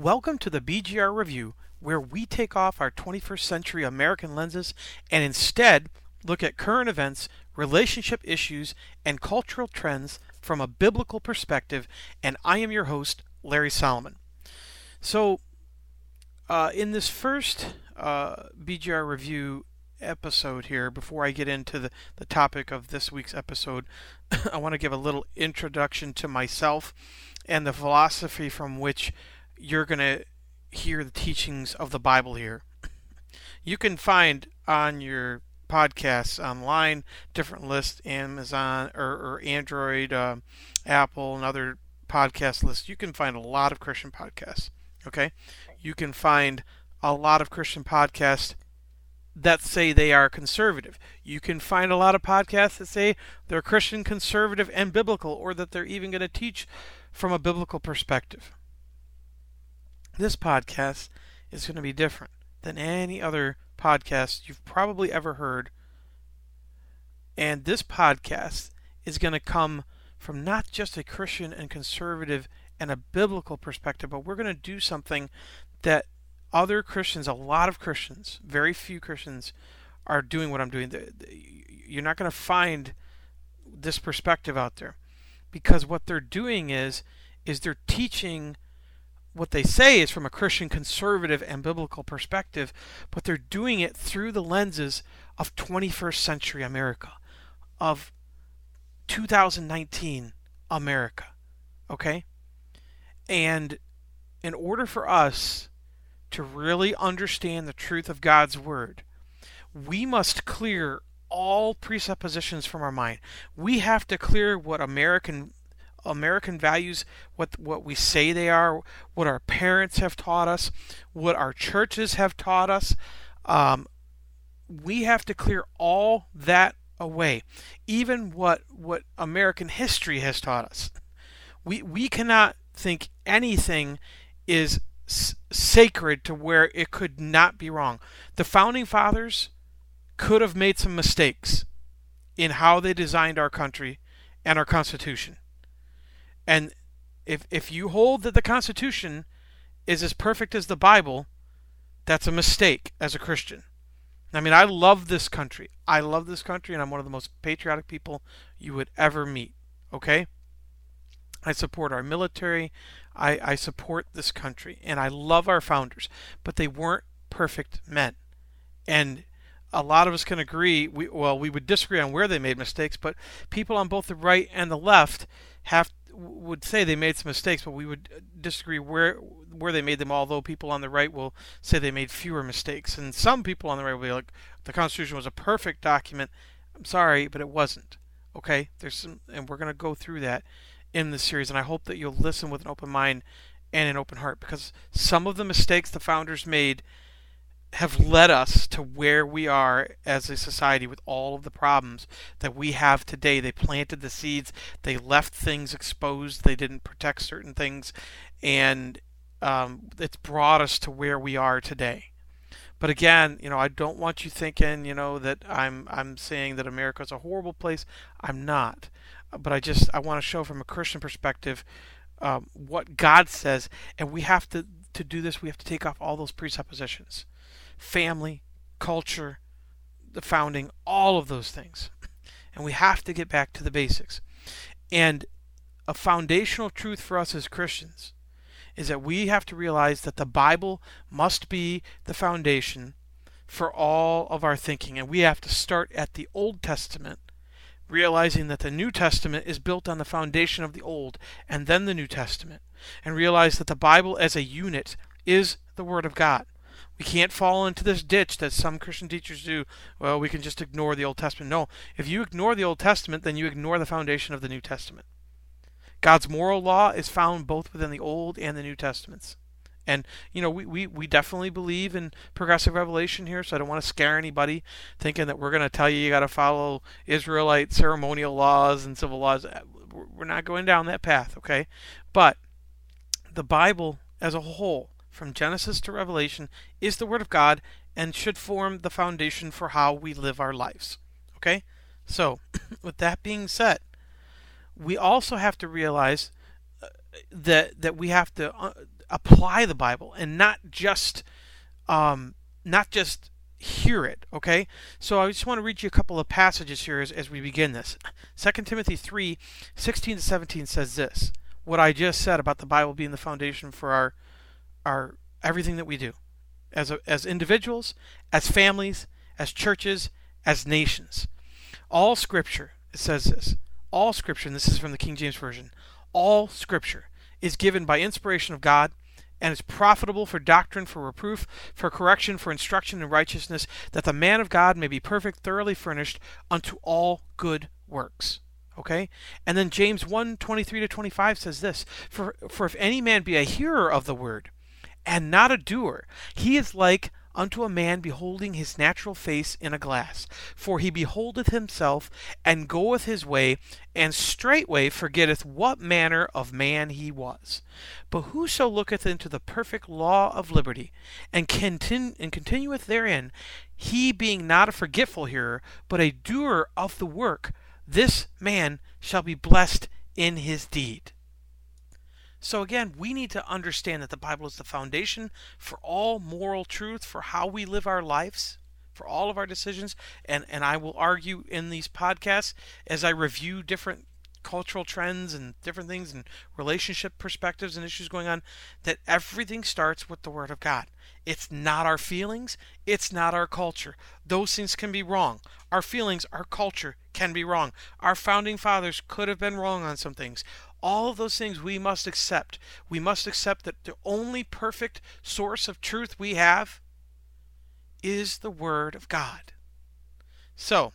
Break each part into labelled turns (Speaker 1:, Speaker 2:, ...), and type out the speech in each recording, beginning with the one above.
Speaker 1: Welcome to the BGR Review, where we take off our 21st century American lenses and instead look at current events, relationship issues, and cultural trends from a biblical perspective. And I am your host, Larry Solomon. So, uh, in this first uh, BGR Review episode here, before I get into the, the topic of this week's episode, I want to give a little introduction to myself and the philosophy from which you're going to hear the teachings of the Bible here. You can find on your podcasts online different lists, Amazon or, or Android, uh, Apple, and other podcast lists. You can find a lot of Christian podcasts. Okay, you can find a lot of Christian podcasts that say they are conservative. You can find a lot of podcasts that say they're Christian, conservative, and biblical, or that they're even going to teach from a biblical perspective. This podcast is going to be different than any other podcast you've probably ever heard. And this podcast is going to come from not just a Christian and conservative and a biblical perspective, but we're going to do something that other Christians, a lot of Christians, very few Christians, are doing what I'm doing. You're not going to find this perspective out there because what they're doing is is they're teaching what they say is from a Christian conservative and biblical perspective, but they're doing it through the lenses of 21st century America, of 2019 America. Okay? And in order for us to really understand the truth of God's Word, we must clear all presuppositions from our mind. We have to clear what American American values, what what we say they are, what our parents have taught us, what our churches have taught us. Um, we have to clear all that away, even what what American history has taught us. We we cannot think anything is sacred to where it could not be wrong. The founding fathers could have made some mistakes in how they designed our country and our constitution. And if if you hold that the Constitution is as perfect as the Bible, that's a mistake as a Christian. I mean, I love this country. I love this country, and I'm one of the most patriotic people you would ever meet. Okay? I support our military. I, I support this country, and I love our founders, but they weren't perfect men. And a lot of us can agree. We, well, we would disagree on where they made mistakes, but people on both the right and the left have would say they made some mistakes, but we would uh, disagree where where they made them. Although people on the right will say they made fewer mistakes, and some people on the right will be like, the Constitution was a perfect document. I'm sorry, but it wasn't. Okay, there's some, and we're going to go through that in this series, and I hope that you'll listen with an open mind and an open heart, because some of the mistakes the founders made have led us to where we are as a society with all of the problems that we have today. They planted the seeds, they left things exposed, they didn't protect certain things, and um, it's brought us to where we are today. But again, you know, I don't want you thinking, you know, that I'm I'm saying that America is a horrible place. I'm not, but I just I want to show from a Christian perspective um, what God says, and we have to to do this. We have to take off all those presuppositions family, culture, the founding, all of those things. And we have to get back to the basics. And a foundational truth for us as Christians is that we have to realize that the Bible must be the foundation for all of our thinking. And we have to start at the Old Testament, realizing that the New Testament is built on the foundation of the Old and then the New Testament, and realize that the Bible as a unit is the Word of God. We can't fall into this ditch that some Christian teachers do. Well, we can just ignore the Old Testament. No, if you ignore the Old Testament, then you ignore the foundation of the New Testament. God's moral law is found both within the Old and the New Testaments. And, you know, we, we, we definitely believe in progressive revelation here, so I don't want to scare anybody thinking that we're going to tell you you got to follow Israelite ceremonial laws and civil laws. Uh, we're not going down that path, okay? But the Bible as a whole from Genesis to Revelation is the Word of God and should form the foundation for how we live our lives. Okay? So, with that being said, we also have to realize uh, that that we have to uh, apply the Bible and not just um, not just hear it. Okay, so I just want to read you a couple of passages here as, as we begin this. 2 Timothy 3 16 to 17 says this what I just said about the Bible being the foundation for our our everything that we do as a, as individuals, as families, as churches, as nations. All scripture, it says this. All scripture, and this is from the King James version. All scripture is given by inspiration of God and is profitable for doctrine, for reproof, for correction, for instruction in righteousness, that the man of God may be perfect, thoroughly furnished unto all good works. Okay? And then James 1 23 to 25 says this for, for if any man be a hearer of the word, and not a doer, he is like unto a man beholding his natural face in a glass. For he beholdeth himself, and goeth his way, and straightway forgetteth what manner of man he was. But whoso looketh into the perfect law of liberty, and, continu- and continueth therein, he being not a forgetful hearer, but a doer of the work, this man shall be blessed in his deed. So again, we need to understand that the Bible is the foundation for all moral truth, for how we live our lives, for all of our decisions. And, and I will argue in these podcasts as I review different cultural trends and different things and relationship perspectives and issues going on that everything starts with the Word of God. It's not our feelings, it's not our culture. Those things can be wrong. Our feelings, our culture can be wrong. Our founding fathers could have been wrong on some things. All of those things we must accept. We must accept that the only perfect source of truth we have is the Word of God. So,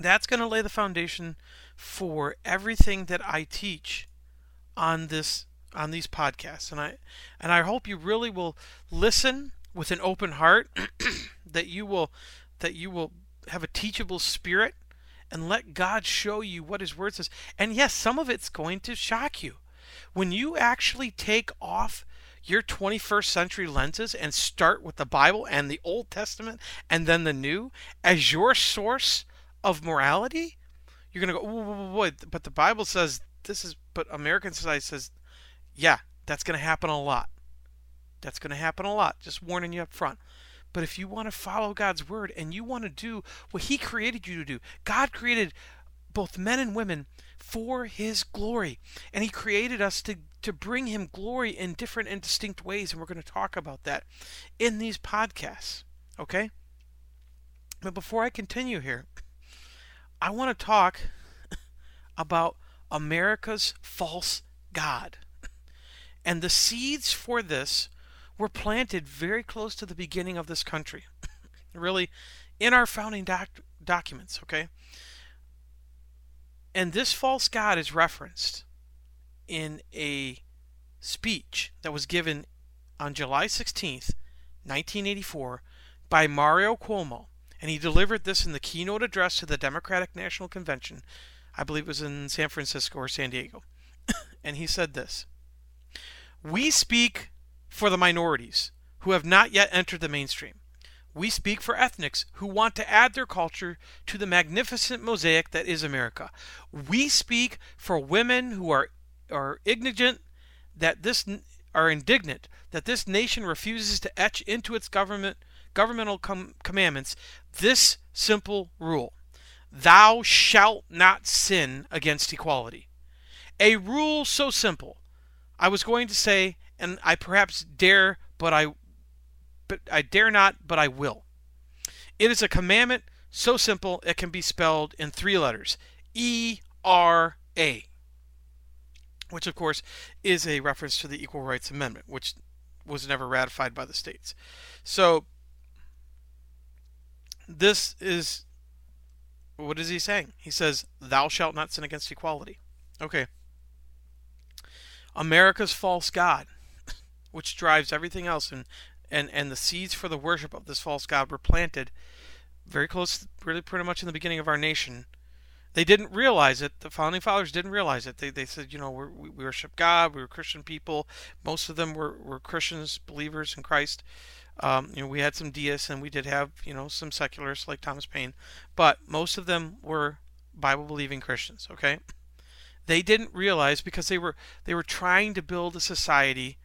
Speaker 1: that's going to lay the foundation for everything that I teach on this on these podcasts and I and I hope you really will listen with an open heart that you will that you will have a teachable spirit and let God show you what his word says and yes some of it's going to shock you when you actually take off your 21st century lenses and start with the Bible and the Old Testament and then the New as your source of morality you're going to go, whoa, whoa, but the Bible says this is, but American society says, yeah, that's going to happen a lot. That's going to happen a lot. Just warning you up front. But if you want to follow God's word and you want to do what He created you to do, God created both men and women for His glory. And He created us to, to bring Him glory in different and distinct ways. And we're going to talk about that in these podcasts. Okay? But before I continue here, I want to talk about America's false God. And the seeds for this were planted very close to the beginning of this country. really, in our founding doc- documents, okay? And this false God is referenced in a speech that was given on July 16th, 1984, by Mario Cuomo and he delivered this in the keynote address to the Democratic National Convention. I believe it was in San Francisco or San Diego. and he said this We speak for the minorities who have not yet entered the mainstream. We speak for ethnics who want to add their culture to the magnificent mosaic that is America. We speak for women who are are ignorant that this are indignant that this nation refuses to etch into its government governmental com- commandments this simple rule Thou shalt not sin against equality. A rule so simple. I was going to say, and I perhaps dare, but I but I dare not, but I will. It is a commandment so simple it can be spelled in three letters. E R A. Which of course is a reference to the Equal Rights Amendment, which was never ratified by the states. So this is what is he saying? He says, Thou shalt not sin against equality. Okay. America's false God, which drives everything else, and, and, and the seeds for the worship of this false God were planted very close, really pretty much in the beginning of our nation. They didn't realize it. The founding fathers didn't realize it. They, they said, you know, we we worship God. We were Christian people. Most of them were, were Christians, believers in Christ. Um, you know, we had some deists and we did have, you know, some secularists like Thomas Paine, but most of them were Bible believing Christians, okay? They didn't realize because they were they were trying to build a society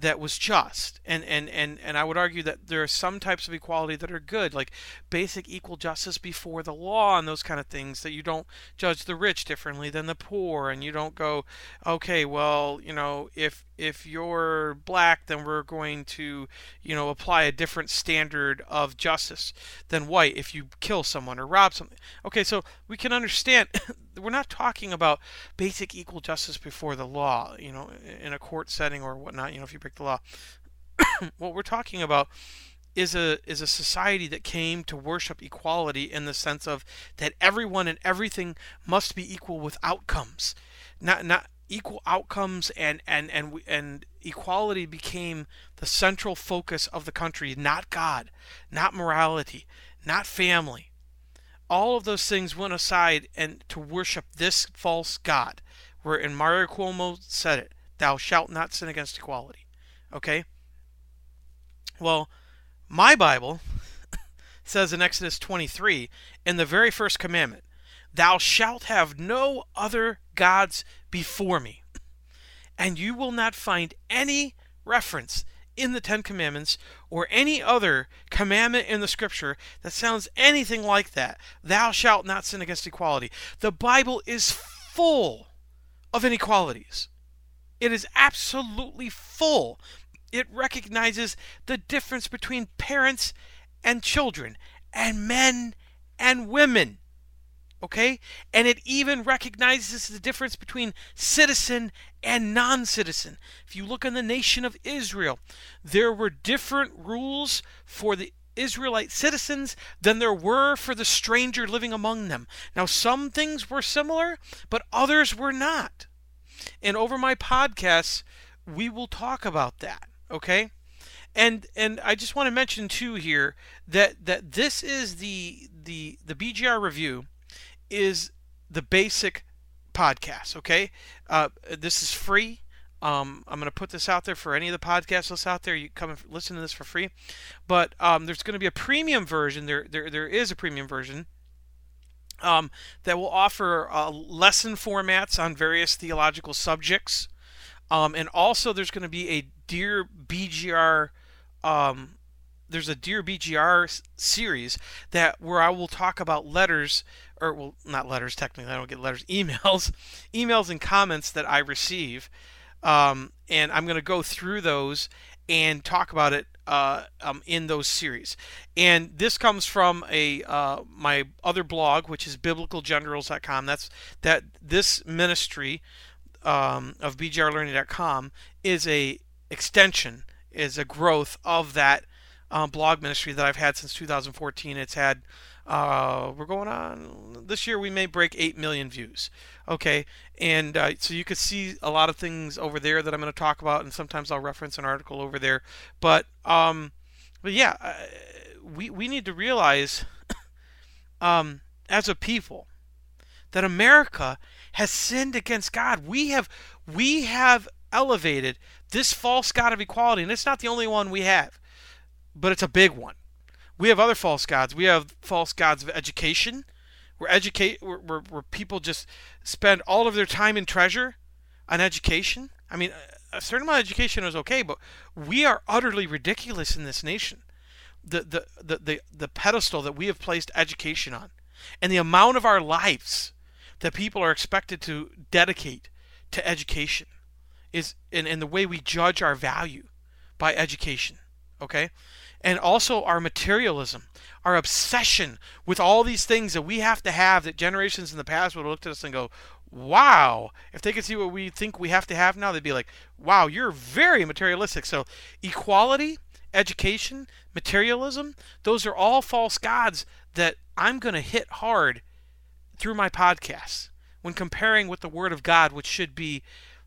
Speaker 1: that was just. And, and and and I would argue that there are some types of equality that are good like basic equal justice before the law and those kind of things that you don't judge the rich differently than the poor and you don't go okay well you know if if you're black then we're going to you know apply a different standard of justice than white if you kill someone or rob something okay so we can understand we're not talking about basic equal justice before the law, you know, in a court setting or whatnot. You know, if you break the law, what we're talking about is a is a society that came to worship equality in the sense of that everyone and everything must be equal with outcomes, not not equal outcomes and and and and equality became the central focus of the country, not God, not morality, not family all of those things went aside and to worship this false god. Where in Mario Cuomo said it, "Thou shalt not sin against equality." Okay. Well, my Bible says in Exodus 23, in the very first commandment, "Thou shalt have no other gods before me," and you will not find any reference in the Ten Commandments or any other commandment in the Scripture that sounds anything like that. Thou shalt not sin against equality. The Bible is full of inequalities. It is absolutely full. It recognizes the difference between parents and children, and men and women. Okay? And it even recognizes the difference between citizen and non citizen. If you look in the nation of Israel, there were different rules for the Israelite citizens than there were for the stranger living among them. Now, some things were similar, but others were not. And over my podcasts, we will talk about that. Okay? And and I just want to mention too here that that this is the the the BGR review is the basic podcast. Okay, uh, this is free. Um, I'm going to put this out there for any of the podcast lists out there. You come and listen to this for free, but um, there's going to be a premium version. There, there, there is a premium version um, that will offer uh, lesson formats on various theological subjects, um, and also there's going to be a Dear BGR um, there's a Dear BGR series that where I will talk about letters or well not letters technically. I don't get letters emails emails and comments that I receive. Um, and I'm going to go through those and talk about it uh, um, in those series. And this comes from a uh, my other blog which is biblicalgenderroles.com that's that this ministry um, of bgrlearning.com is a extension is a growth of that um, blog ministry that I've had since 2014. It's had uh, we're going on this year. We may break eight million views. Okay, and uh, so you could see a lot of things over there that I'm going to talk about, and sometimes I'll reference an article over there. But um, but yeah, uh, we we need to realize um, as a people that America has sinned against God. We have we have elevated this false god of equality, and it's not the only one we have but it's a big one. We have other false gods. We have false gods of education, where educate where, where, people just spend all of their time and treasure on education. I mean, a certain amount of education is okay, but we are utterly ridiculous in this nation. The, the, the, the, the pedestal that we have placed education on, and the amount of our lives that people are expected to dedicate to education is in, in the way we judge our value by education. Okay? And also our materialism, our obsession with all these things that we have to have that generations in the past would have looked at us and go, wow, if they could see what we think we have to have now, they'd be like, wow, you're very materialistic. So, equality, education, materialism, those are all false gods that I'm going to hit hard through my podcast when comparing with the Word of God, which should be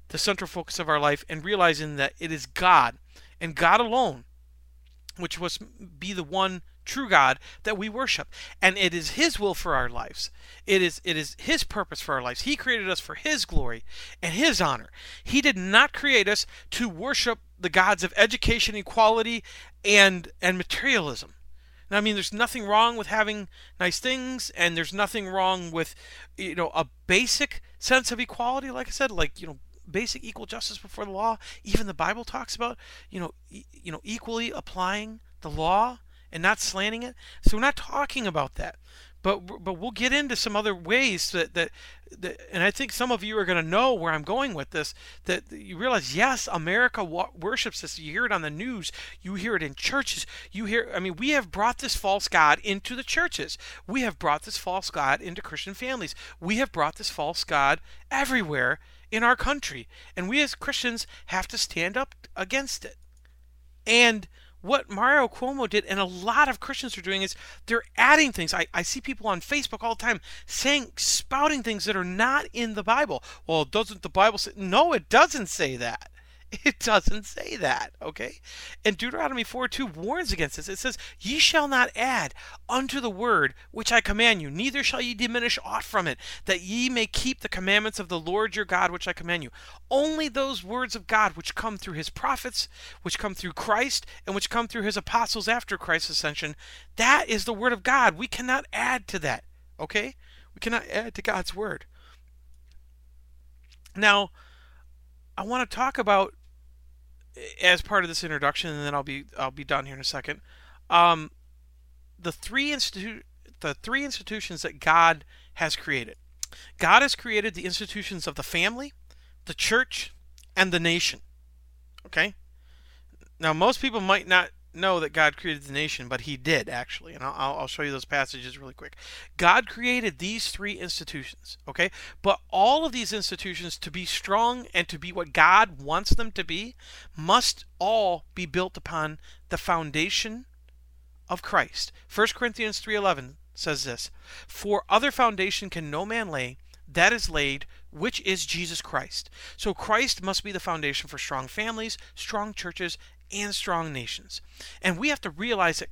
Speaker 1: the central focus of our life, and realizing that it is God and God alone which was be the one true God that we worship. And it is his will for our lives. It is it is his purpose for our lives. He created us for his glory and his honor. He did not create us to worship the gods of education, equality, and and materialism. Now, I mean, there's nothing wrong with having nice things, and there's nothing wrong with, you know, a basic sense of equality. Like I said, like you know, basic equal justice before the law. Even the Bible talks about, you know, e- you know, equally applying the law and not slanting it. So we're not talking about that. But but we'll get into some other ways that that, that and I think some of you are going to know where I'm going with this. That you realize, yes, America wa- worships this. You hear it on the news. You hear it in churches. You hear. I mean, we have brought this false god into the churches. We have brought this false god into Christian families. We have brought this false god everywhere in our country, and we as Christians have to stand up against it. And what Mario Cuomo did, and a lot of Christians are doing, is they're adding things. I, I see people on Facebook all the time saying, spouting things that are not in the Bible. Well, doesn't the Bible say? No, it doesn't say that. It doesn't say that, okay? And Deuteronomy 4 2 warns against this. It says, Ye shall not add unto the word which I command you, neither shall ye diminish aught from it, that ye may keep the commandments of the Lord your God which I command you. Only those words of God which come through his prophets, which come through Christ, and which come through his apostles after Christ's ascension, that is the word of God. We cannot add to that, okay? We cannot add to God's word. Now, I want to talk about as part of this introduction, and then I'll be I'll be done here in a second. Um, the three institu- the three institutions that God has created. God has created the institutions of the family, the church, and the nation. Okay. Now, most people might not know that God created the nation, but He did actually, and I'll, I'll show you those passages really quick. God created these three institutions, okay? But all of these institutions, to be strong and to be what God wants them to be, must all be built upon the foundation of Christ. 1 Corinthians 3:11 says this: "For other foundation can no man lay that is laid, which is Jesus Christ. So Christ must be the foundation for strong families, strong churches, and strong nations. And we have to realize that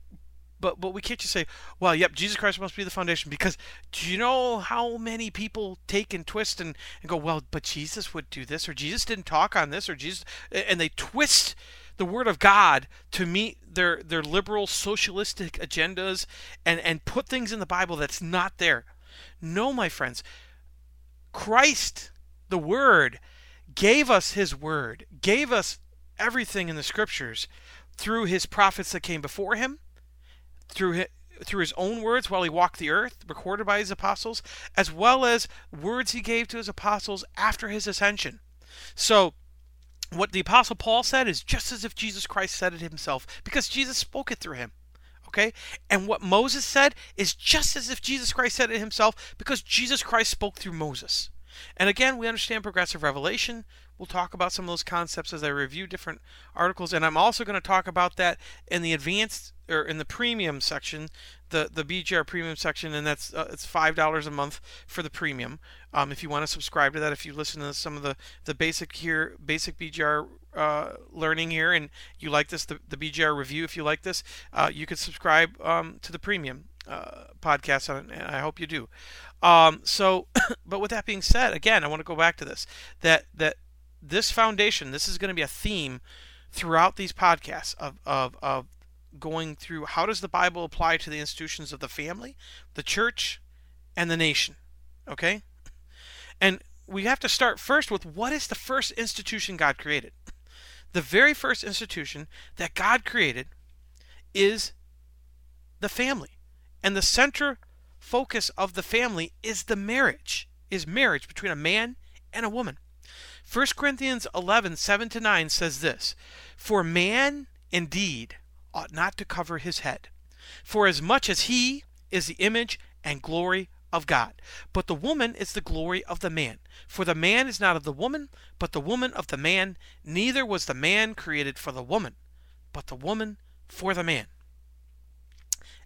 Speaker 1: but but we can't just say, well, yep, Jesus Christ must be the foundation because do you know how many people take and twist and, and go, well, but Jesus would do this or Jesus didn't talk on this or Jesus and they twist the word of God to meet their their liberal socialistic agendas and and put things in the Bible that's not there. No, my friends. Christ, the word, gave us his word, gave us everything in the scriptures through his prophets that came before him, through his, through his own words while he walked the earth, recorded by his apostles, as well as words he gave to his apostles after his ascension. So, what the apostle Paul said is just as if Jesus Christ said it himself, because Jesus spoke it through him. Okay? And what Moses said is just as if Jesus Christ said it himself, because Jesus Christ spoke through Moses. And again, we understand progressive revelation. We'll talk about some of those concepts as I review different articles, and I'm also going to talk about that in the advanced or in the premium section, the the BGR premium section, and that's uh, it's five dollars a month for the premium. Um, if you want to subscribe to that, if you listen to some of the the basic here, basic BGR uh, learning here, and you like this, the, the BGR review, if you like this, uh, you could subscribe um, to the premium uh, podcast, and I hope you do. Um, so, but with that being said, again, I want to go back to this that that this foundation, this is going to be a theme throughout these podcasts of, of, of going through how does the Bible apply to the institutions of the family, the church, and the nation. Okay? And we have to start first with what is the first institution God created? The very first institution that God created is the family. And the center focus of the family is the marriage, is marriage between a man and a woman. 1 Corinthians 11, 7 to 9 says this For man indeed ought not to cover his head, for as much as he is the image and glory of God. But the woman is the glory of the man. For the man is not of the woman, but the woman of the man. Neither was the man created for the woman, but the woman for the man.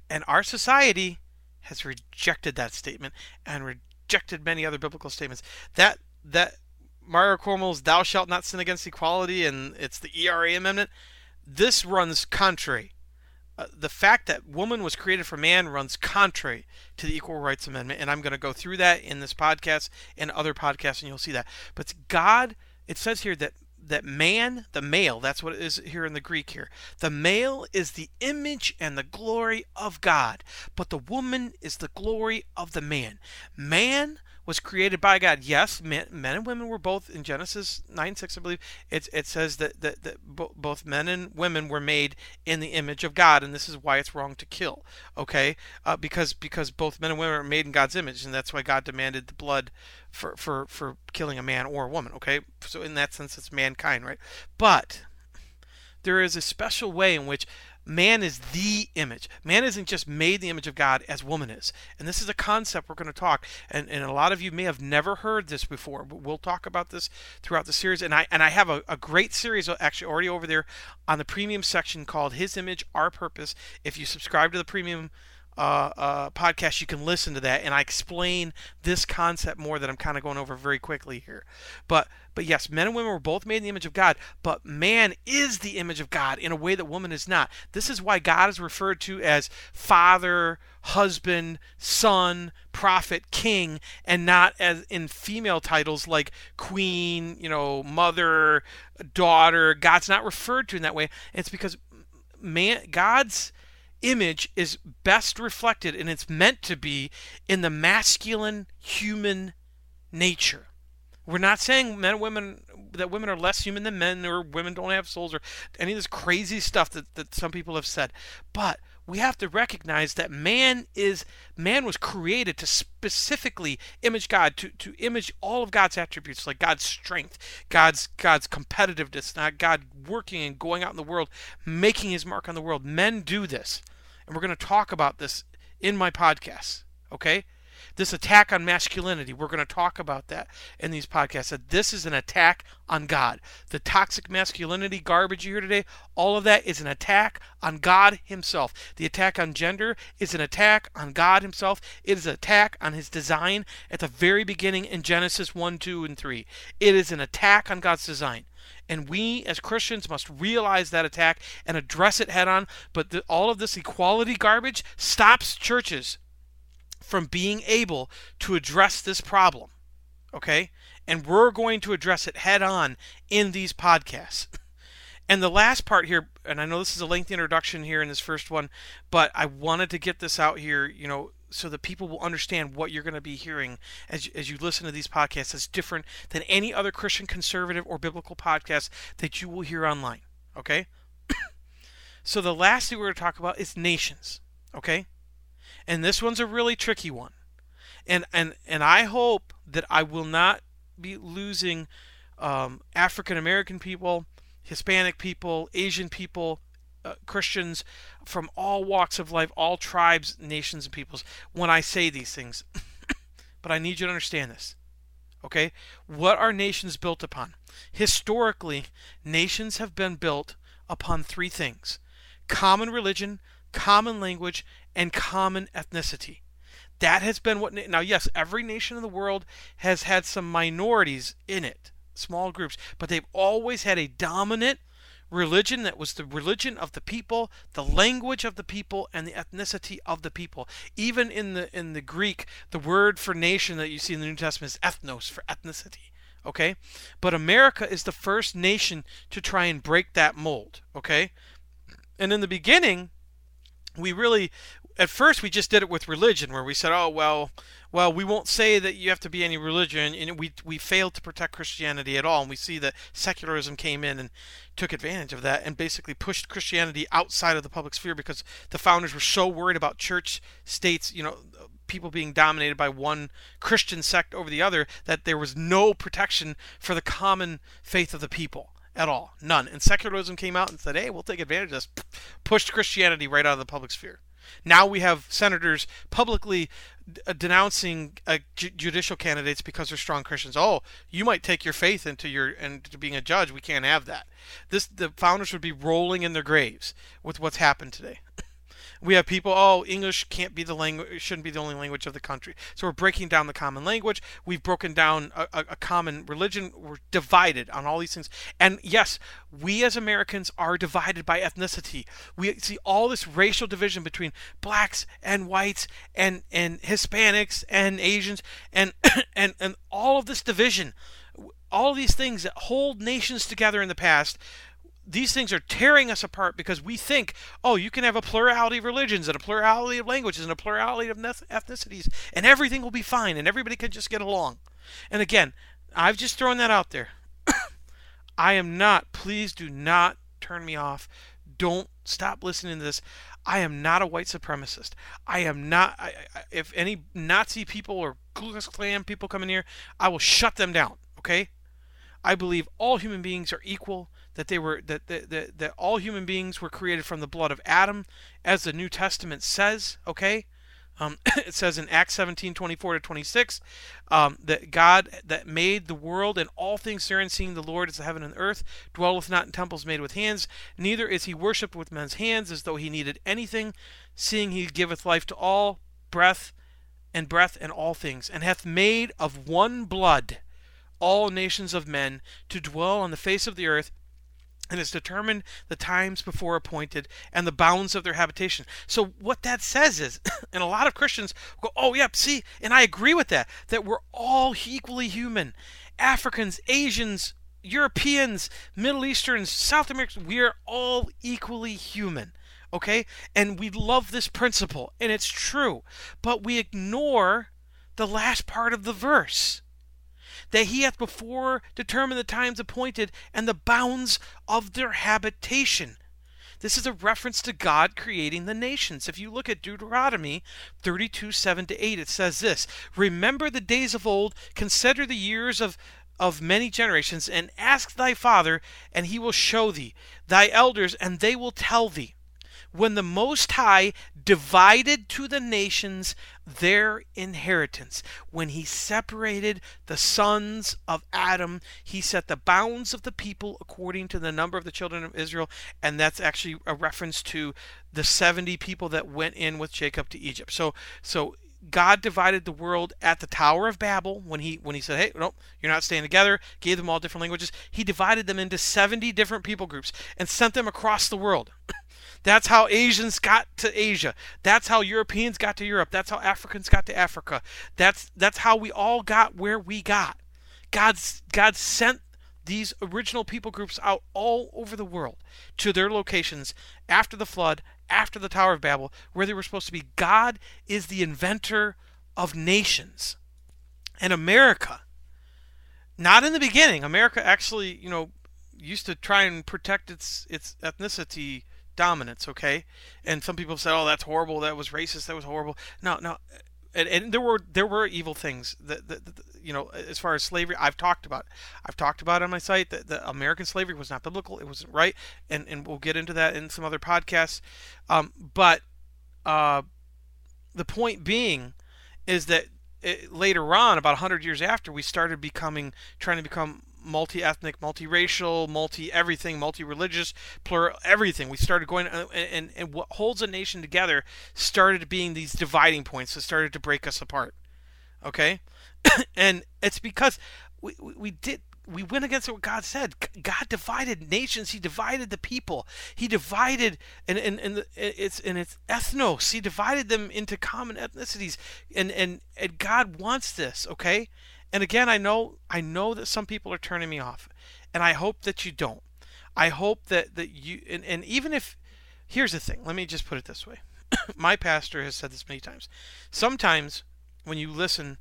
Speaker 1: And our society has rejected that statement and rejected many other biblical statements. That that Mario Cuomo's "Thou shalt not sin against equality" and it's the ERA amendment. This runs contrary. Uh, the fact that woman was created for man runs contrary to the Equal Rights Amendment, and I'm going to go through that in this podcast and other podcasts, and you'll see that. But God, it says here that that man, the male, that's what it is here in the Greek here. The male is the image and the glory of God, but the woman is the glory of the man. Man was created by God. Yes, men, men and women were both in Genesis 9 6, I believe. It, it says that, that, that both men and women were made in the image of God, and this is why it's wrong to kill. Okay? Uh, because because both men and women are made in God's image, and that's why God demanded the blood for, for, for killing a man or a woman. Okay? So, in that sense, it's mankind, right? But there is a special way in which man is the image. Man isn't just made the image of God as woman is. And this is a concept we're going to talk. And, and a lot of you may have never heard this before, but we'll talk about this throughout the series. And I and I have a, a great series uh, actually already over there on the premium section called His Image, Our Purpose. If you subscribe to the premium uh, uh, podcast, you can listen to that, and I explain this concept more that I'm kind of going over very quickly here. But but yes, men and women were both made in the image of God, but man is the image of God in a way that woman is not. This is why God is referred to as father, husband, son, prophet, king, and not as in female titles like queen, you know, mother, daughter. God's not referred to in that way. It's because man God's image is best reflected and it's meant to be in the masculine human nature. We're not saying men and women that women are less human than men or women don't have souls or any of this crazy stuff that, that some people have said. But we have to recognize that man is man was created to specifically image God, to, to image all of God's attributes, like God's strength, God's God's competitiveness, not God working and going out in the world, making his mark on the world. Men do this and we're going to talk about this in my podcast. Okay? This attack on masculinity, we're going to talk about that in these podcasts. That this is an attack on God. The toxic masculinity garbage you hear today, all of that is an attack on God Himself. The attack on gender is an attack on God Himself. It is an attack on His design at the very beginning in Genesis 1, 2, and 3. It is an attack on God's design. And we as Christians must realize that attack and address it head on. But the, all of this equality garbage stops churches from being able to address this problem. Okay? And we're going to address it head on in these podcasts. And the last part here, and I know this is a lengthy introduction here in this first one, but I wanted to get this out here, you know, so that people will understand what you're going to be hearing as, as you listen to these podcasts that's different than any other Christian conservative or biblical podcast that you will hear online. Okay? so the last thing we're going to talk about is nations. Okay? And this one's a really tricky one. And and and I hope that I will not be losing um, African American people, Hispanic people, Asian people, uh, Christians from all walks of life, all tribes, nations, and peoples when I say these things. but I need you to understand this. Okay? What are nations built upon? Historically, nations have been built upon three things common religion, common language, and common ethnicity. That has been what. Now, yes, every nation in the world has had some minorities in it, small groups, but they've always had a dominant religion that was the religion of the people, the language of the people, and the ethnicity of the people. Even in the in the Greek, the word for nation that you see in the New Testament is ethnos for ethnicity. Okay? But America is the first nation to try and break that mold. Okay? And in the beginning, we really at first we just did it with religion where we said oh well well we won't say that you have to be any religion and we we failed to protect christianity at all and we see that secularism came in and took advantage of that and basically pushed christianity outside of the public sphere because the founders were so worried about church states you know people being dominated by one christian sect over the other that there was no protection for the common faith of the people at all. None. And secularism came out and said hey we'll take advantage of this. Pushed christianity right out of the public sphere now we have senators publicly uh, denouncing uh, ju- judicial candidates because they're strong Christians. Oh, you might take your faith into your into being a judge. We can't have that. This the founders would be rolling in their graves with what's happened today. We have people, oh, English can't be the language, shouldn't be the only language of the country. So we're breaking down the common language. We've broken down a, a, a, common religion. We're divided on all these things. And yes, we as Americans are divided by ethnicity. We see all this racial division between blacks and whites and, and Hispanics and Asians and, and, and all of this division. All these things that hold nations together in the past these things are tearing us apart because we think, oh, you can have a plurality of religions and a plurality of languages and a plurality of ethnicities, and everything will be fine, and everybody can just get along. And again, I've just thrown that out there. I am not. Please do not turn me off. Don't stop listening to this. I am not a white supremacist. I am not. I, I, if any Nazi people or Ku Klux Klan people come in here, I will shut them down. Okay? I believe all human beings are equal. That they were that that, that, that all human beings were created from the blood of Adam, as the New Testament says. Okay? Um, it says in Acts 17, 24 to 26, um, that God that made the world and all things therein, seeing the Lord is the heaven and earth, dwelleth not in temples made with hands, neither is he worshipped with men's hands as though he needed anything, seeing he giveth life to all, breath and breath and all things, and hath made of one blood all nations of men to dwell on the face of the earth, and has determined the times before appointed and the bounds of their habitation. So what that says is, and a lot of Christians go, "Oh, yep, see," and I agree with that. That we're all equally human. Africans, Asians, Europeans, Middle Easterns, South Americans, we are all equally human. Okay? And we love this principle, and it's true. But we ignore the last part of the verse that he hath before determined the times appointed and the bounds of their habitation. This is a reference to God creating the nations. If you look at Deuteronomy 32 7 to 8, it says this Remember the days of old, consider the years of of many generations, and ask thy father, and he will show thee, thy elders, and they will tell thee when the Most High divided to the nations their inheritance. When he separated the sons of Adam, he set the bounds of the people according to the number of the children of Israel. And that's actually a reference to the 70 people that went in with Jacob to Egypt. So, so God divided the world at the Tower of Babel when he when he said, "Hey, no, you're not staying together." Gave them all different languages. He divided them into 70 different people groups and sent them across the world. That's how Asians got to Asia. That's how Europeans got to Europe. That's how Africans got to Africa. That's that's how we all got where we got. God's God sent these original people groups out all over the world to their locations after the flood, after the Tower of Babel, where they were supposed to be. God is the inventor of nations. And America, not in the beginning, America actually, you know, used to try and protect its its ethnicity dominance, okay? And some people said, "Oh, that's horrible. That was racist. That was horrible." No, no. And, and there were there were evil things that, that, that, you know as far as slavery I've talked about I've talked about on my site that the American slavery was not biblical it wasn't right and and we'll get into that in some other podcasts um, but uh, the point being is that it, later on about 100 years after we started becoming trying to become multi-ethnic, multi-racial, multi-everything, multi-religious, plural, everything. We started going, uh, and, and what holds a nation together started being these dividing points that started to break us apart. Okay, and it's because we, we, we did we went against what God said. God divided nations. He divided the people. He divided and and, and it's and it's ethnos. He divided them into common ethnicities. And and and God wants this, okay? And again, I know I know that some people are turning me off, and I hope that you don't. I hope that that you and, and even if here's the thing, let me just put it this way. My pastor has said this many times. Sometimes when you listen,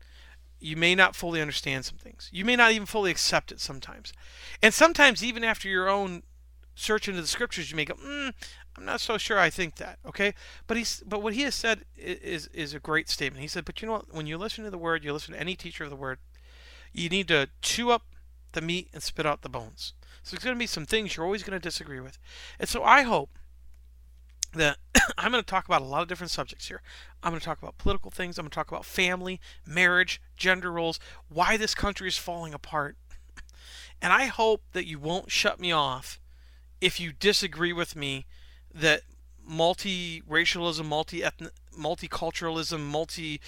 Speaker 1: you may not fully understand some things. You may not even fully accept it sometimes. And sometimes even after your own search into the scriptures, you may go, mm, I'm not so sure I think that. Okay, but he's but what he has said is is a great statement. He said, but you know what? When you listen to the word, you listen to any teacher of the word, you need to chew up the meat and spit out the bones. So there's going to be some things you're always going to disagree with. And so I hope that I'm going to talk about a lot of different subjects here. I'm going to talk about political things. I'm going to talk about family, marriage, gender roles, why this country is falling apart. And I hope that you won't shut me off if you disagree with me that multi-racialism, multi-ethnic, multiculturalism, multi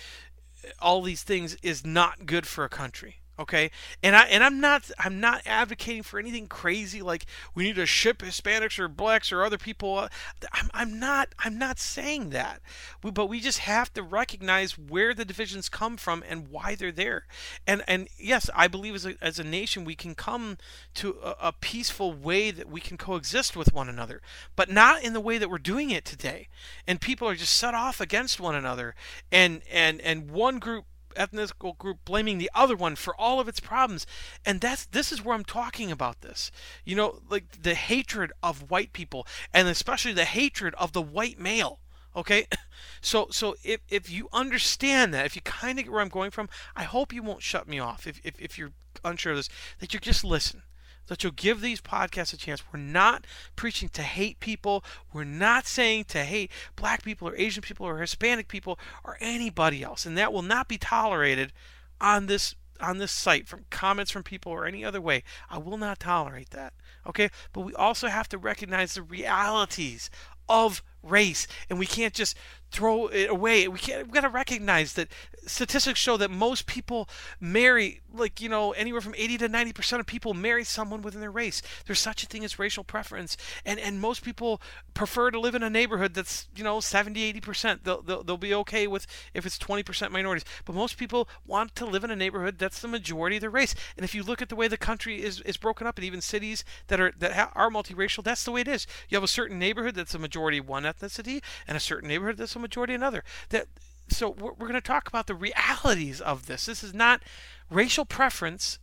Speaker 1: all these things is not good for a country okay? And i and i'm not i'm not advocating for anything crazy like we need to ship hispanics or blacks or other people uh, i'm, I'm not i'm not saying that. We, but we just have to recognize where the divisions come from and why they're there. And and yes i believe as a, as a nation we can come to a, a peaceful way that we can coexist with one another but not in the way that we're doing it today. And people are just set off against one another. And and and one group ethnical group blaming the other one for all of its problems. And that's this is where i'm talking about this. You know like the hatred of white people and especially the hatred of the white male okay? So so if, if you understand that if you kind of get where i'm going from i hope you won't shut me off if, if, if you're unsure of this that you just listen that you'll give these podcasts a chance. We're not preaching to hate people. We're not saying to hate black people or Asian people or Hispanic people or anybody else. And that will not be tolerated on this on this site from comments from people or any other way. I will not tolerate that. Okay? But we also have to recognize the realities of race and we can't just throw it away. We can't we got to recognize that statistics show that most people marry like you know anywhere from 80 to 90 percent of people marry someone within their race. There's such a thing as racial preference. And and most people prefer to live in a neighborhood that's you know 70 80 percent. They'll, they'll, they'll be okay with if it's 20 percent minorities. But most people want to live in a neighborhood that's the majority of their race. And if you look at the way the country is, is broken up and even cities that are that ha- are multiracial that's the way it is. You have a certain neighborhood that's a majority one ethnicity and a certain neighborhood that's a majority another that so we're, we're going to talk about the realities of this. This is not racial preference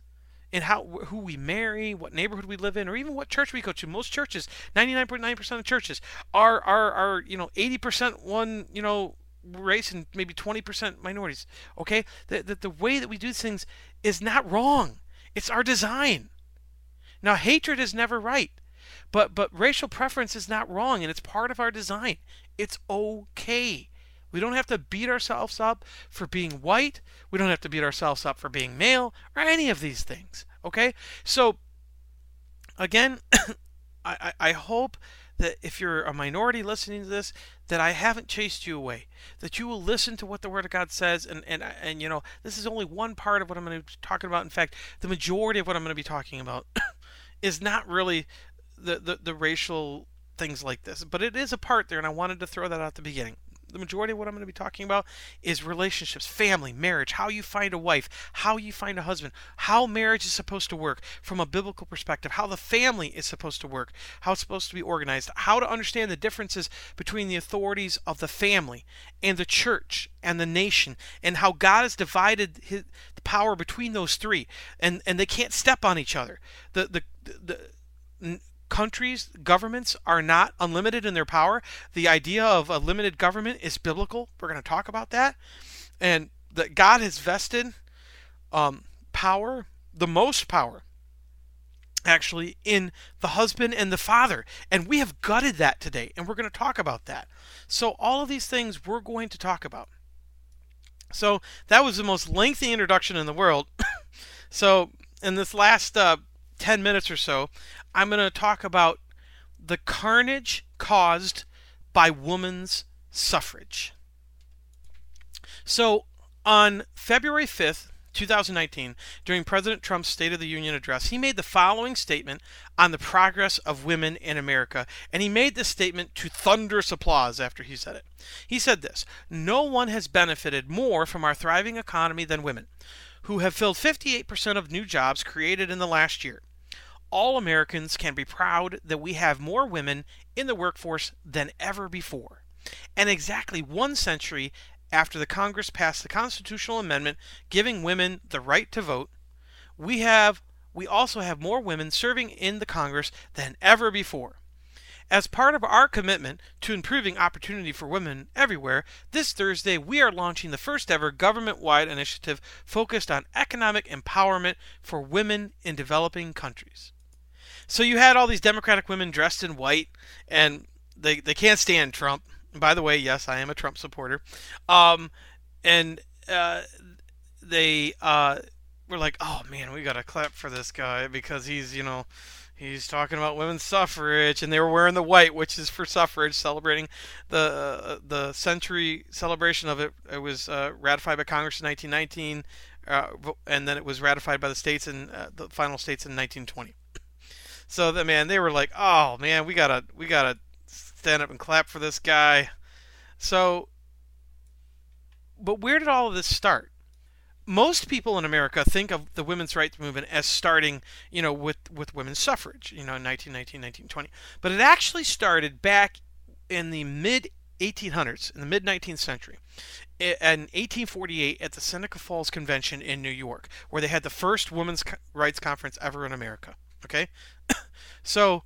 Speaker 1: in how who we marry, what neighborhood we live in, or even what church we go to. Most churches, 99.9% of churches are are are you know 80% one you know race and maybe 20% minorities. Okay, that the, the way that we do things is not wrong. It's our design. Now, hatred is never right, but but racial preference is not wrong, and it's part of our design. It's okay. We don't have to beat ourselves up for being white. We don't have to beat ourselves up for being male or any of these things. Okay? So, again, I, I hope that if you're a minority listening to this, that I haven't chased you away. That you will listen to what the Word of God says, and and and you know this is only one part of what I'm going to be talking about. In fact, the majority of what I'm going to be talking about is not really the, the the racial things like this, but it is a part there, and I wanted to throw that out at the beginning the majority of what I'm going to be talking about is relationships, family, marriage, how you find a wife, how you find a husband, how marriage is supposed to work from a biblical perspective, how the family is supposed to work, how it's supposed to be organized, how to understand the differences between the authorities of the family and the church and the nation, and how God has divided his, the power between those three, and and they can't step on each other. The the the, the countries, governments are not unlimited in their power. The idea of a limited government is biblical. We're going to talk about that. And that God has vested um, power, the most power, actually, in the husband and the father. And we have gutted that today. And we're going to talk about that. So, all of these things we're going to talk about. So, that was the most lengthy introduction in the world. so, in this last uh, 10 minutes or so, I'm going to talk about the carnage caused by women's suffrage. So, on February 5th, 2019, during President Trump's State of the Union address, he made the following statement on the progress of women in America. And he made this statement to thunderous applause after he said it. He said this No one has benefited more from our thriving economy than women, who have filled 58% of new jobs created in the last year all Americans can be proud that we have more women in the workforce than ever before. And exactly one century after the Congress passed the constitutional amendment giving women the right to vote, we have we also have more women serving in the Congress than ever before. As part of our commitment to improving opportunity for women everywhere, this Thursday we are launching the first ever government wide initiative focused on economic empowerment for women in developing countries. So you had all these Democratic women dressed in white, and they they can't stand Trump. by the way, yes, I am a Trump supporter. Um, and uh, they uh, were like, "Oh man, we got to clap for this guy because he's you know." He's talking about women's suffrage, and they were wearing the white, which is for suffrage, celebrating the uh, the century celebration of it. It was uh, ratified by Congress in 1919, uh, and then it was ratified by the states and uh, the final states in 1920. So the man, they were like, "Oh man, we gotta we gotta stand up and clap for this guy." So, but where did all of this start? most people in America think of the women's rights movement as starting, you know, with, with women's suffrage, you know, in 1919, 1920. But it actually started back in the mid 1800s, in the mid 19th century, in 1848 at the Seneca Falls Convention in New York, where they had the first women's rights conference ever in America. Okay? so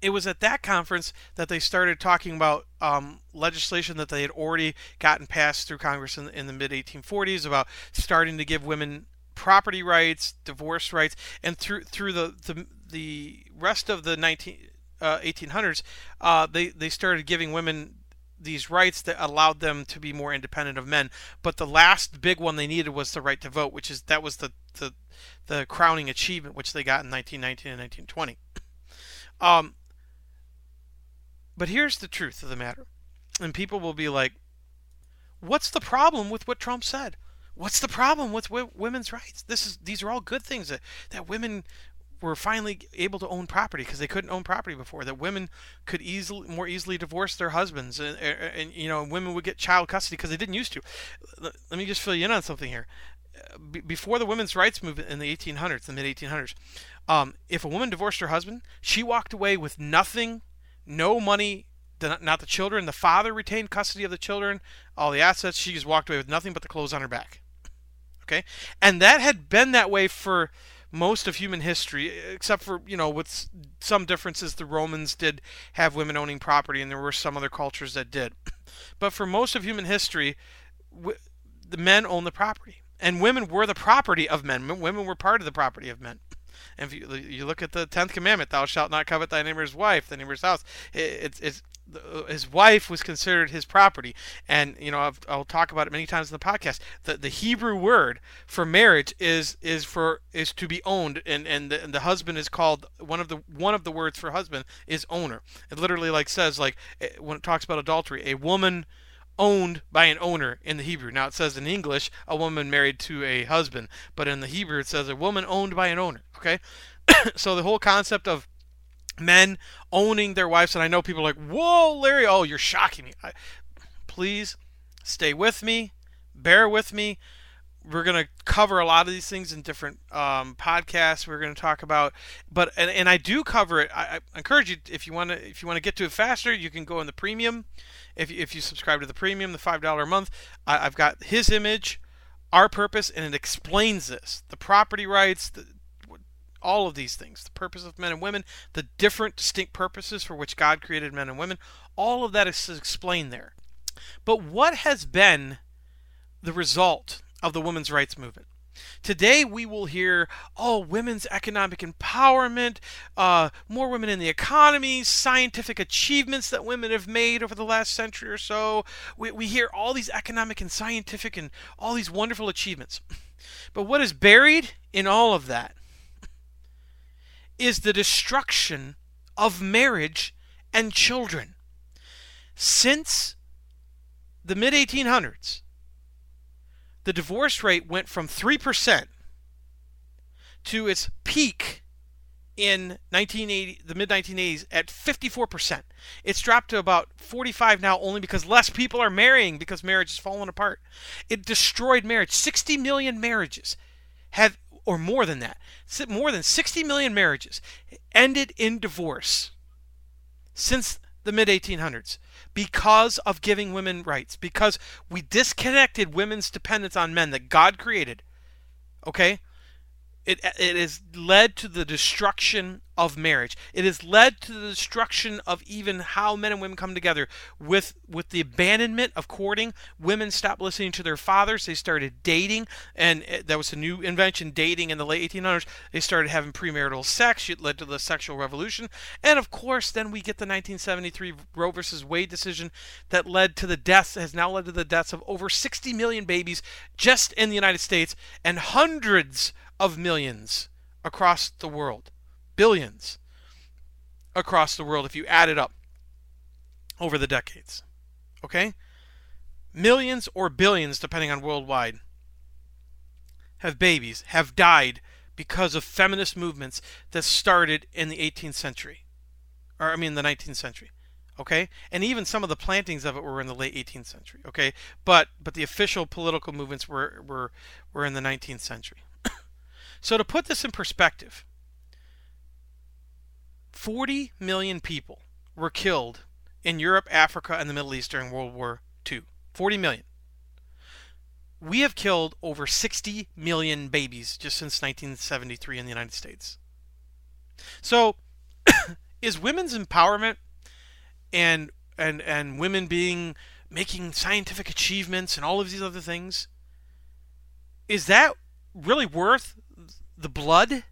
Speaker 1: it was at that conference that they started talking about um, legislation that they had already gotten passed through Congress in, in the mid 1840s about starting to give women property rights, divorce rights, and through through the the, the rest of the 19, uh, 1800s, uh, they they started giving women these rights that allowed them to be more independent of men. But the last big one they needed was the right to vote, which is that was the the, the crowning achievement which they got in 1919 and 1920. Um, but here's the truth of the matter. And people will be like, what's the problem with what Trump said? What's the problem with women's rights? This is these are all good things that, that women were finally able to own property because they couldn't own property before. That women could easily, more easily divorce their husbands, and, and, you know, women would get child custody because they didn't used to. Let me just fill you in on something here. before the women's rights movement in the 1800s, the mid 1800s, um, if a woman divorced her husband, she walked away with nothing no money, not the children. The father retained custody of the children, all the assets. She just walked away with nothing but the clothes on her back. Okay? And that had been that way for most of human history, except for, you know, with some differences. The Romans did have women owning property, and there were some other cultures that did. But for most of human history, the men owned the property. And women were the property of men. Women were part of the property of men. And if you, you look at the tenth commandment, "Thou shalt not covet thy neighbor's wife, thy neighbor's house," it's it's his wife was considered his property, and you know I've, I'll talk about it many times in the podcast. The the Hebrew word for marriage is is for is to be owned, and and the, and the husband is called one of the one of the words for husband is owner. It literally like says like eh, when it talks about adultery, a woman owned by an owner in the Hebrew. Now it says in English a woman married to a husband, but in the Hebrew it says a woman owned by an owner. Okay, so the whole concept of men owning their wives, and I know people are like, "Whoa, Larry! Oh, you're shocking me." I, please stay with me, bear with me. We're gonna cover a lot of these things in different um, podcasts. We're gonna talk about, but and, and I do cover it. I, I encourage you if you want to if you want to get to it faster, you can go in the premium if, if you subscribe to the premium, the $5 a month, I, have got his image, our purpose, and it explains this the property rights, the, all of these things, the purpose of men and women, the different distinct purposes for which God created men and women, all of that is explained there. But what has been the result of the women's rights movement? Today we will hear, oh, women's economic empowerment, uh, more women in the economy, scientific achievements that women have made over the last century or so. We, we hear all these economic and scientific and all these wonderful achievements. But what is buried in all of that is the destruction of marriage and children. Since the mid 1800s, the divorce rate went from 3% to its peak in 1980 the mid 1980s at 54%. It's dropped to about 45 now only because less people are marrying because marriage is falling apart. It destroyed marriage. 60 million marriages have or more than that. More than 60 million marriages ended in divorce since the mid 1800s because of giving women rights, because we disconnected women's dependence on men that God created. Okay? It, it has led to the destruction of marriage. It has led to the destruction of even how men and women come together. With with the abandonment of courting, women stopped listening to their fathers. They started dating, and eh, that was a new invention. Dating in the late 1800s, they started having premarital sex. It led to the sexual revolution, and of course, then we get the 1973 Roe versus Wade decision that led to the deaths. Has now led to the deaths of over 60 million babies just in the United States, and hundreds of millions across the world. Billions across the world if you add it up over the decades. Okay? Millions or billions, depending on worldwide have babies have died because of feminist movements that started in the 18th century, or I mean the 19th century. Okay, and even some of the plantings of it were in the late 18th century. Okay, but but the official political movements were were were in the 19th century. So to put this in perspective, 40 million people were killed in Europe, Africa, and the Middle East during World War II. 40 million. We have killed over 60 million babies just since 1973 in the United States. So, is women's empowerment and and and women being making scientific achievements and all of these other things is that really worth the blood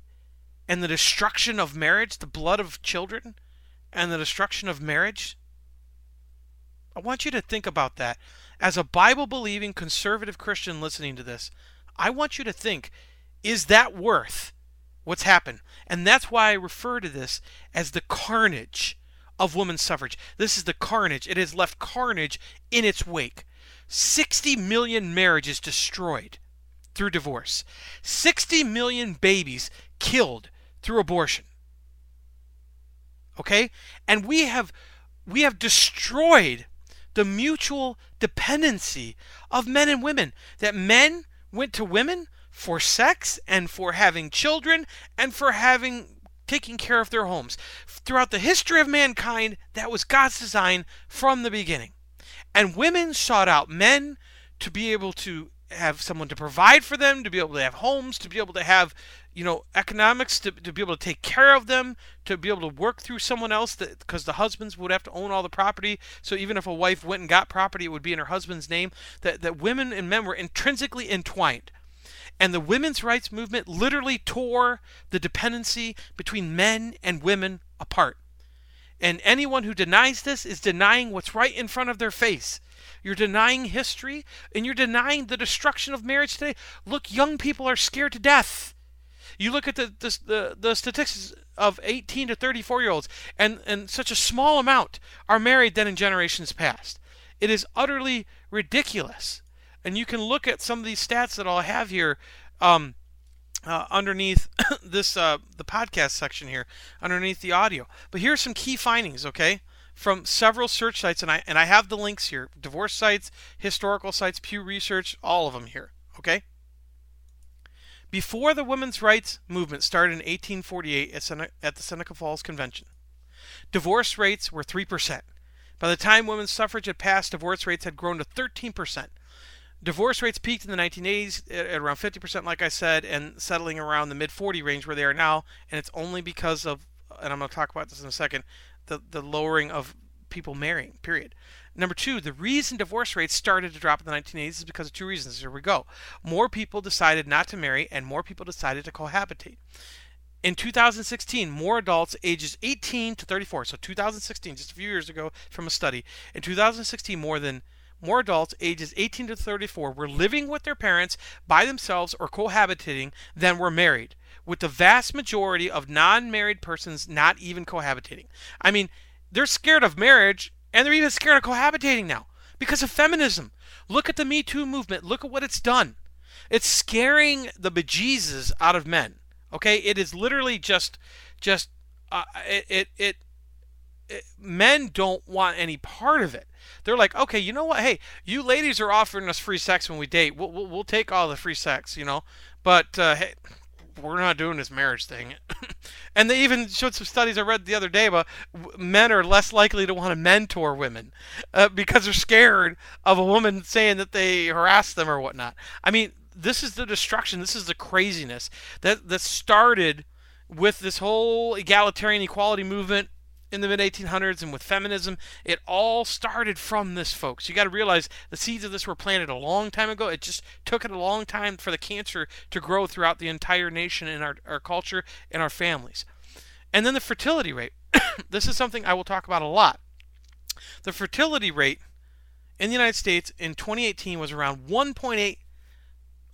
Speaker 1: and the destruction of marriage, the blood of children and the destruction of marriage? I want you to think about that. As a Bible believing conservative Christian listening to this, I want you to think is that worth what's happened? And that's why I refer to this as the carnage of women's suffrage. This is the carnage. It has left carnage in its wake. 60 million marriages destroyed through divorce, 60 million babies killed through abortion. Okay? And we have we have destroyed the mutual dependency of men and women. That men went to women for sex and for having children and for having taking care of their homes. Throughout the history of mankind, that was God's design from the beginning. And women sought out men to be able to have someone to provide for them, to be able to have homes, to be able to have, you know, economics, to, to be able to take care of them, to be able to work through someone else, because the husbands would have to own all the property. So even if a wife went and got property, it would be in her husband's name. That, that women and men were intrinsically entwined. And the women's rights movement literally tore the dependency between men and women apart. And anyone who denies this is denying what's right in front of their face. You're denying history and you're denying the destruction of marriage today. Look, young people are scared to death. You look at the, the, the, the statistics of 18 to 34 year olds, and, and such a small amount are married than in generations past. It is utterly ridiculous. And you can look at some of these stats that I'll have here. Um, uh, underneath this uh, the podcast section here, underneath the audio. But here's some key findings, okay, from several search sites, and I and I have the links here: divorce sites, historical sites, Pew Research, all of them here, okay. Before the women's rights movement started in 1848 at, at the Seneca Falls Convention, divorce rates were three percent. By the time women's suffrage had passed, divorce rates had grown to 13 percent. Divorce rates peaked in the 1980s at around 50%, like I said, and settling around the mid 40 range where they are now. And it's only because of, and I'm going to talk about this in a second, the, the lowering of people marrying, period. Number two, the reason divorce rates started to drop in the 1980s is because of two reasons. Here we go. More people decided not to marry, and more people decided to cohabitate. In 2016, more adults ages 18 to 34, so 2016, just a few years ago from a study, in 2016, more than more adults ages 18 to 34 were living with their parents by themselves or cohabitating than were married, with the vast majority of non married persons not even cohabitating. I mean, they're scared of marriage and they're even scared of cohabitating now because of feminism. Look at the Me Too movement. Look at what it's done. It's scaring the bejesus out of men. Okay, it is literally just, just, uh, it, it, it, it, men don't want any part of it. They're like, okay, you know what? Hey, you ladies are offering us free sex when we date. We'll, we'll, we'll take all the free sex, you know. But uh, hey, we're not doing this marriage thing. and they even showed some studies I read the other day about men are less likely to want to mentor women uh, because they're scared of a woman saying that they harass them or whatnot. I mean, this is the destruction. This is the craziness that that started with this whole egalitarian equality movement in the mid 1800s and with feminism, it all started from this, folks. You got to realize the seeds of this were planted a long time ago. It just took it a long time for the cancer to grow throughout the entire nation and our, our culture and our families. And then the fertility rate. this is something I will talk about a lot. The fertility rate in the United States in 2018 was around 1.8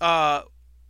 Speaker 1: uh,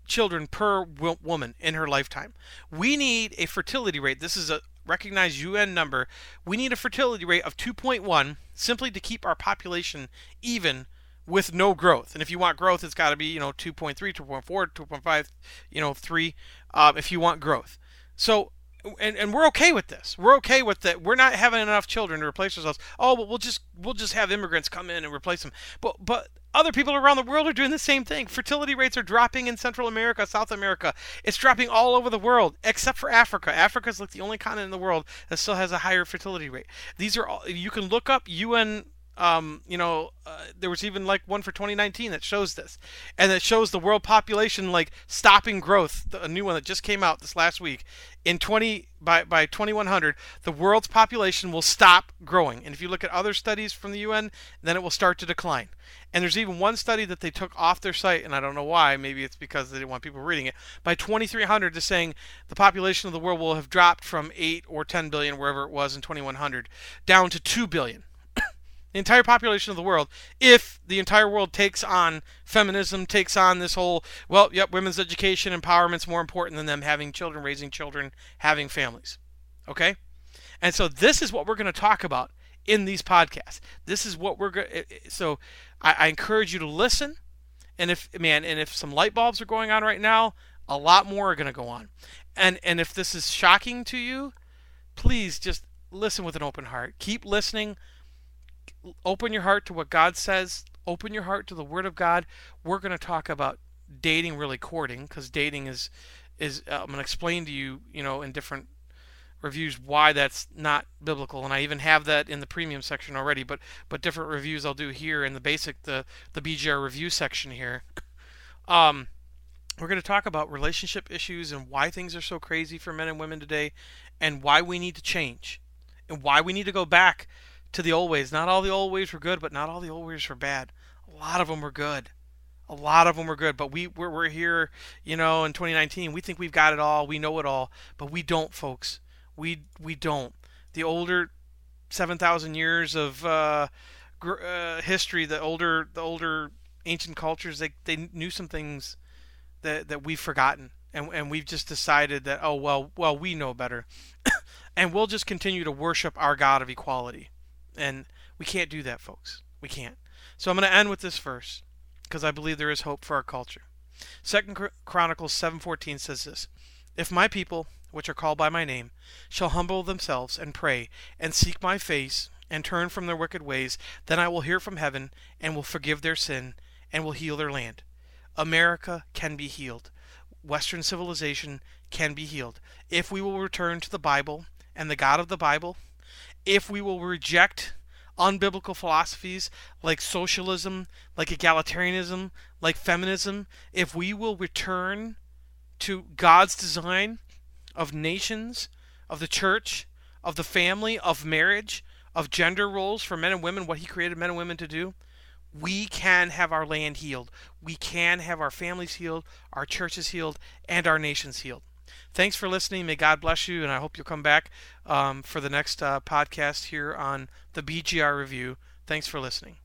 Speaker 1: children per woman in her lifetime. We need a fertility rate. This is a, recognized UN number, we need a fertility rate of 2.1 simply to keep our population even with no growth. And if you want growth, it's got to be you know 2.3, 2.4, 2.5, you know 3. Uh, if you want growth, so and, and we're okay with this. We're okay with that. We're not having enough children to replace ourselves. Oh, but we'll just we'll just have immigrants come in and replace them. But but other people around the world are doing the same thing. Fertility rates are dropping in Central America, South America. It's dropping all over the world, except for Africa. Africa is like the only continent in the world that still has a higher fertility rate. These are all you can look up UN um, you know, uh, there was even like one for 2019 that shows this, and it shows the world population like stopping growth. A new one that just came out this last week. In 20 by by 2100, the world's population will stop growing. And if you look at other studies from the UN, then it will start to decline. And there's even one study that they took off their site, and I don't know why. Maybe it's because they didn't want people reading it. By 2300, they're saying the population of the world will have dropped from 8 or 10 billion, wherever it was in 2100, down to 2 billion the entire population of the world if the entire world takes on feminism, takes on this whole, well, yep, women's education, empowerment's more important than them having children, raising children, having families. Okay? And so this is what we're going to talk about in these podcasts. This is what we're going so I, I encourage you to listen. And if man, and if some light bulbs are going on right now, a lot more are going to go on. And and if this is shocking to you, please just listen with an open heart. Keep listening open your heart to what God says. Open your heart to the Word of God. We're going to talk about dating, really courting, because dating is is uh, I'm going to explain to you, you know, in different reviews why that's not biblical, and I even have that in the premium section already. But but different reviews I'll do here in the basic the the BGR review section here. Um, we're going to talk about relationship issues and why things are so crazy for men and women today, and why we need to change, and why we need to go back to the old ways. Not all the old ways were good, but not all the old ways were bad. A lot of them were good. A lot of them were good, but we we're, we're here, you know, in 2019. We think we've got it all, we know it all, but we don't, folks. We we don't. The older 7,000 years of uh, gr- uh, history, the older the older ancient cultures, they they knew some things that that we've forgotten, and and we've just decided that oh well well we know better, and we'll just continue to worship our God of equality. And we can't do that, folks. We can't. So I'm going to end with this verse because I believe there is hope for our culture. Second Chronicles 7:14 says this: If my people, which are called by my name, shall humble themselves and pray and seek my face and turn from their wicked ways, then I will hear from heaven and will forgive their sin and will heal their land. America can be healed. Western civilization can be healed if we will return to the Bible and the God of the Bible if we will reject unbiblical philosophies like socialism, like egalitarianism, like feminism, if we will return to God's design of nations, of the church, of the family, of marriage, of gender roles for men and women, what He created men and women to do, we can have our land healed. We can have our families healed, our churches healed, and our nations healed. Thanks for listening. May God bless you, and I hope you'll come back um, for the next uh, podcast here on the BGR Review. Thanks for listening.